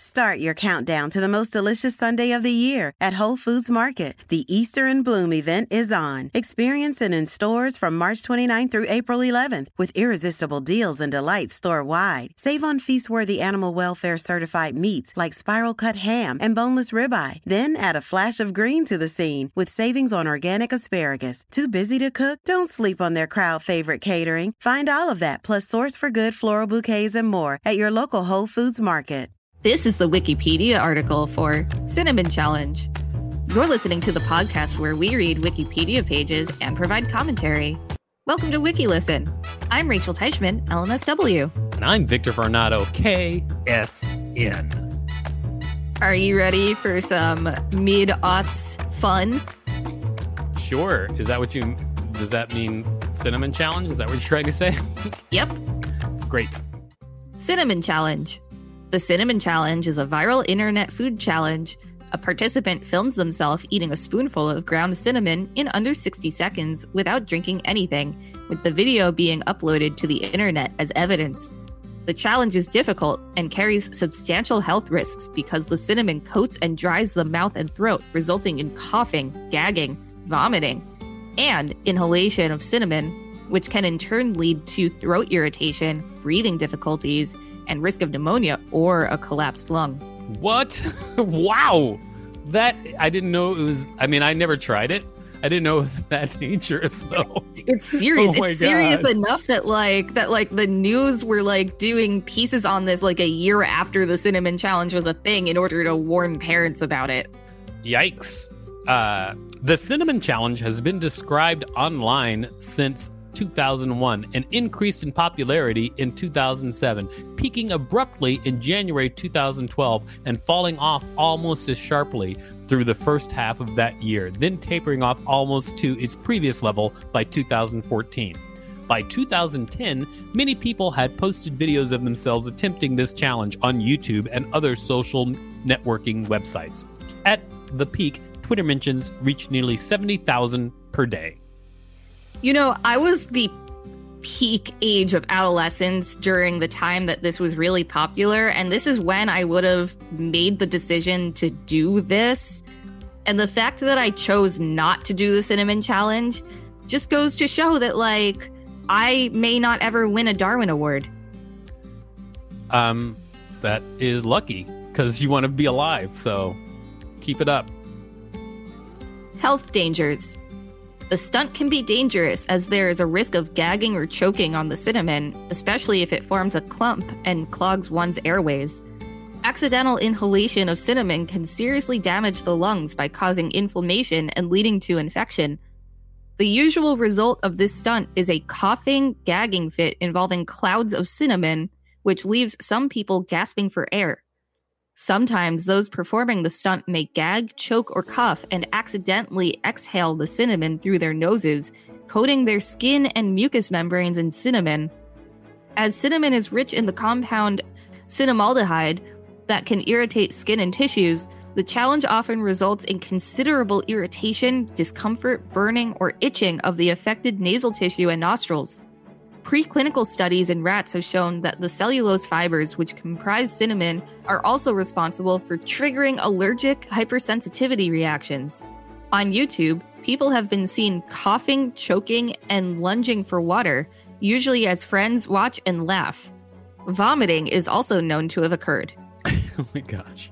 Start your countdown to the most delicious Sunday of the year at Whole Foods Market. The Easter in Bloom event is on. Experience it in stores from March 29th through April 11th with irresistible deals and delights store wide. Save on feast worthy animal welfare certified meats like spiral cut ham and boneless ribeye. Then add a flash of green to the scene with savings on organic asparagus. Too busy to cook? Don't sleep on their crowd favorite catering. Find all of that plus source for good floral bouquets and more at your local Whole Foods Market. This is the Wikipedia article for Cinnamon Challenge. You're listening to the podcast where we read Wikipedia pages and provide commentary. Welcome to WikiListen. I'm Rachel Teichman, LMSW. And I'm Victor Varnado, KSN. Are you ready for some mid aughts fun? Sure. Is that what you. Does that mean Cinnamon Challenge? Is that what you're trying to say? Yep. Great. Cinnamon Challenge. The Cinnamon Challenge is a viral internet food challenge. A participant films themselves eating a spoonful of ground cinnamon in under 60 seconds without drinking anything, with the video being uploaded to the internet as evidence. The challenge is difficult and carries substantial health risks because the cinnamon coats and dries the mouth and throat, resulting in coughing, gagging, vomiting, and inhalation of cinnamon, which can in turn lead to throat irritation, breathing difficulties, and risk of pneumonia or a collapsed lung. What? wow. That I didn't know it was I mean I never tried it. I didn't know it was that dangerous though. It's, it's serious. oh it's God. serious enough that like that like the news were like doing pieces on this like a year after the cinnamon challenge was a thing in order to warn parents about it. Yikes. Uh the cinnamon challenge has been described online since 2001 and increased in popularity in 2007, peaking abruptly in January 2012 and falling off almost as sharply through the first half of that year, then tapering off almost to its previous level by 2014. By 2010, many people had posted videos of themselves attempting this challenge on YouTube and other social networking websites. At the peak, Twitter mentions reached nearly 70,000 per day. You know, I was the peak age of adolescence during the time that this was really popular. And this is when I would have made the decision to do this. And the fact that I chose not to do the cinnamon challenge just goes to show that, like, I may not ever win a Darwin Award. Um, that is lucky because you want to be alive. So keep it up. Health dangers. The stunt can be dangerous as there is a risk of gagging or choking on the cinnamon, especially if it forms a clump and clogs one's airways. Accidental inhalation of cinnamon can seriously damage the lungs by causing inflammation and leading to infection. The usual result of this stunt is a coughing, gagging fit involving clouds of cinnamon, which leaves some people gasping for air. Sometimes those performing the stunt may gag, choke, or cough and accidentally exhale the cinnamon through their noses, coating their skin and mucous membranes in cinnamon. As cinnamon is rich in the compound cinnamaldehyde that can irritate skin and tissues, the challenge often results in considerable irritation, discomfort, burning, or itching of the affected nasal tissue and nostrils. Preclinical studies in rats have shown that the cellulose fibers which comprise cinnamon are also responsible for triggering allergic hypersensitivity reactions. On YouTube, people have been seen coughing, choking, and lunging for water, usually as friends watch and laugh. Vomiting is also known to have occurred. oh my gosh.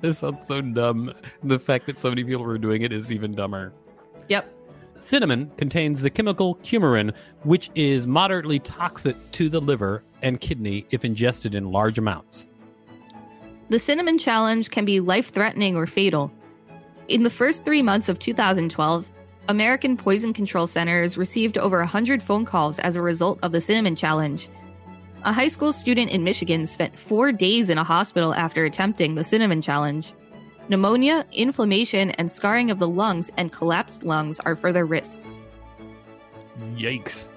This sounds so dumb. The fact that so many people were doing it is even dumber. Yep. Cinnamon contains the chemical coumarin, which is moderately toxic to the liver and kidney if ingested in large amounts. The cinnamon challenge can be life threatening or fatal. In the first three months of 2012, American Poison Control Centers received over 100 phone calls as a result of the cinnamon challenge. A high school student in Michigan spent four days in a hospital after attempting the cinnamon challenge. Pneumonia, inflammation, and scarring of the lungs and collapsed lungs are further risks. Yikes.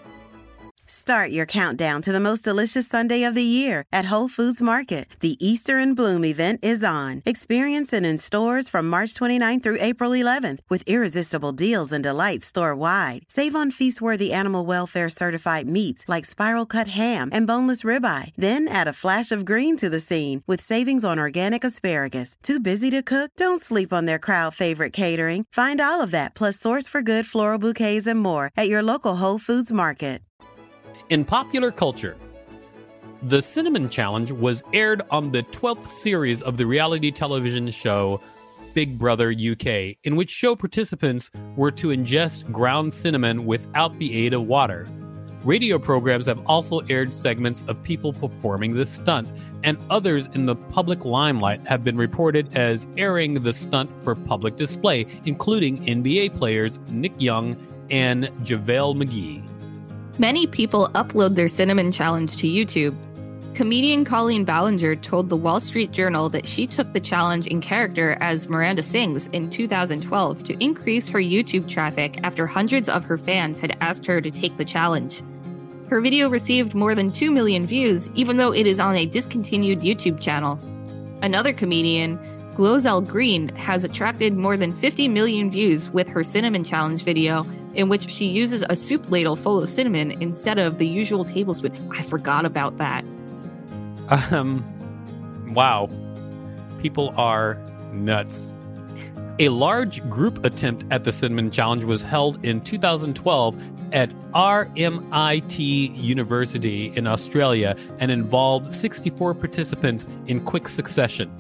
Start your countdown to the most delicious Sunday of the year at Whole Foods Market. The Easter in Bloom event is on. Experience it in stores from March 29 through April 11th with irresistible deals and delights store wide. Save on feast worthy animal welfare certified meats like spiral cut ham and boneless ribeye. Then add a flash of green to the scene with savings on organic asparagus. Too busy to cook? Don't sleep on their crowd favorite catering. Find all of that plus source for good floral bouquets and more at your local Whole Foods Market. In popular culture, the Cinnamon Challenge was aired on the 12th series of the reality television show Big Brother UK, in which show participants were to ingest ground cinnamon without the aid of water. Radio programs have also aired segments of people performing the stunt, and others in the public limelight have been reported as airing the stunt for public display, including NBA players Nick Young and JaVale McGee. Many people upload their cinnamon challenge to YouTube. Comedian Colleen Ballinger told the Wall Street Journal that she took the challenge in character as Miranda Sings in 2012 to increase her YouTube traffic after hundreds of her fans had asked her to take the challenge. Her video received more than 2 million views, even though it is on a discontinued YouTube channel. Another comedian, Glozell Green, has attracted more than 50 million views with her cinnamon challenge video in which she uses a soup ladle full of cinnamon instead of the usual tablespoon. I forgot about that. Um, wow. People are nuts. A large group attempt at the Cinnamon Challenge was held in 2012 at RMIT University in Australia and involved 64 participants in quick succession.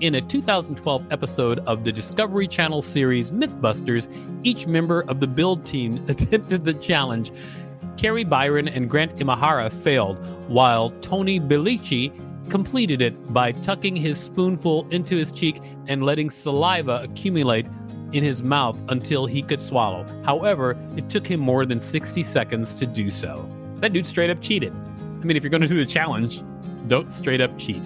In a 2012 episode of the Discovery Channel series Mythbusters, each member of the build team attempted the challenge. Kari Byron and Grant Imahara failed, while Tony Bellucci completed it by tucking his spoonful into his cheek and letting saliva accumulate in his mouth until he could swallow. However, it took him more than 60 seconds to do so. That dude straight up cheated. I mean, if you're going to do the challenge, don't straight up cheat.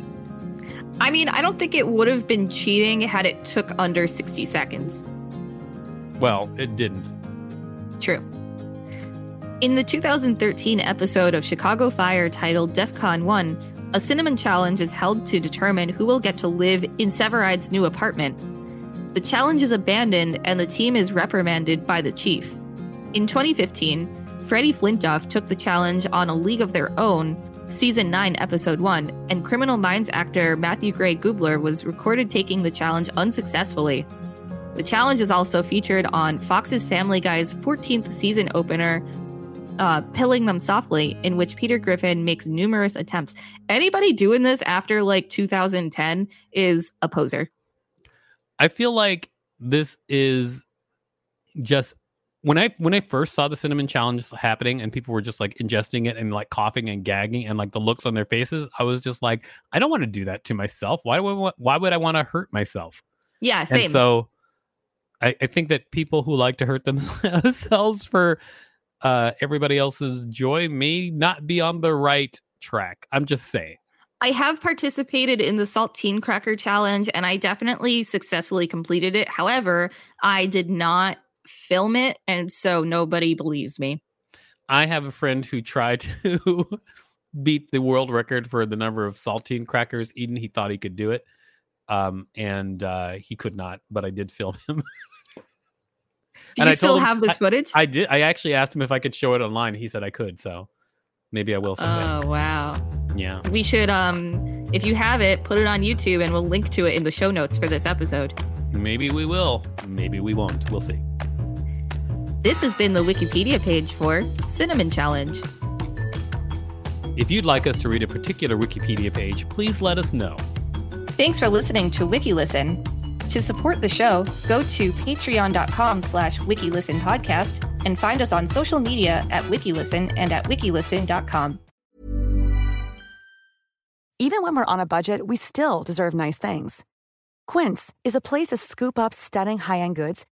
I mean, I don't think it would have been cheating had it took under 60 seconds. Well, it didn't. True. In the 2013 episode of Chicago Fire titled DEFCON 1, a cinnamon challenge is held to determine who will get to live in Severide's new apartment. The challenge is abandoned and the team is reprimanded by the chief. In 2015, Freddie Flintoff took the challenge on A League of Their Own, Season 9, Episode 1, and Criminal Minds actor Matthew Gray Gubler was recorded taking the challenge unsuccessfully. The challenge is also featured on Fox's Family Guy's 14th season opener, uh, pilling them softly, in which Peter Griffin makes numerous attempts. Anybody doing this after like 2010 is a poser. I feel like this is just when I when I first saw the cinnamon challenge happening and people were just like ingesting it and like coughing and gagging and like the looks on their faces, I was just like, I don't want to do that to myself. Why want, why would I want to hurt myself? Yeah, same. And so I, I think that people who like to hurt themselves for uh, everybody else's joy may not be on the right track. I'm just saying. I have participated in the saltine cracker challenge and I definitely successfully completed it. However, I did not film it and so nobody believes me. I have a friend who tried to beat the world record for the number of saltine crackers eaten. He thought he could do it. Um, and uh, he could not, but I did film him. Do you still him, have this footage? I, I, did. I actually asked him if I could show it online. He said I could, so maybe I will someday. Oh wow. Yeah. We should um if you have it, put it on YouTube and we'll link to it in the show notes for this episode. Maybe we will. Maybe we won't. We'll see. This has been the Wikipedia page for Cinnamon Challenge. If you'd like us to read a particular Wikipedia page, please let us know. Thanks for listening to WikiListen. To support the show, go to patreon.com slash wikilistenpodcast and find us on social media at wikilisten and at wikilisten.com. Even when we're on a budget, we still deserve nice things. Quince is a place to scoop up stunning high-end goods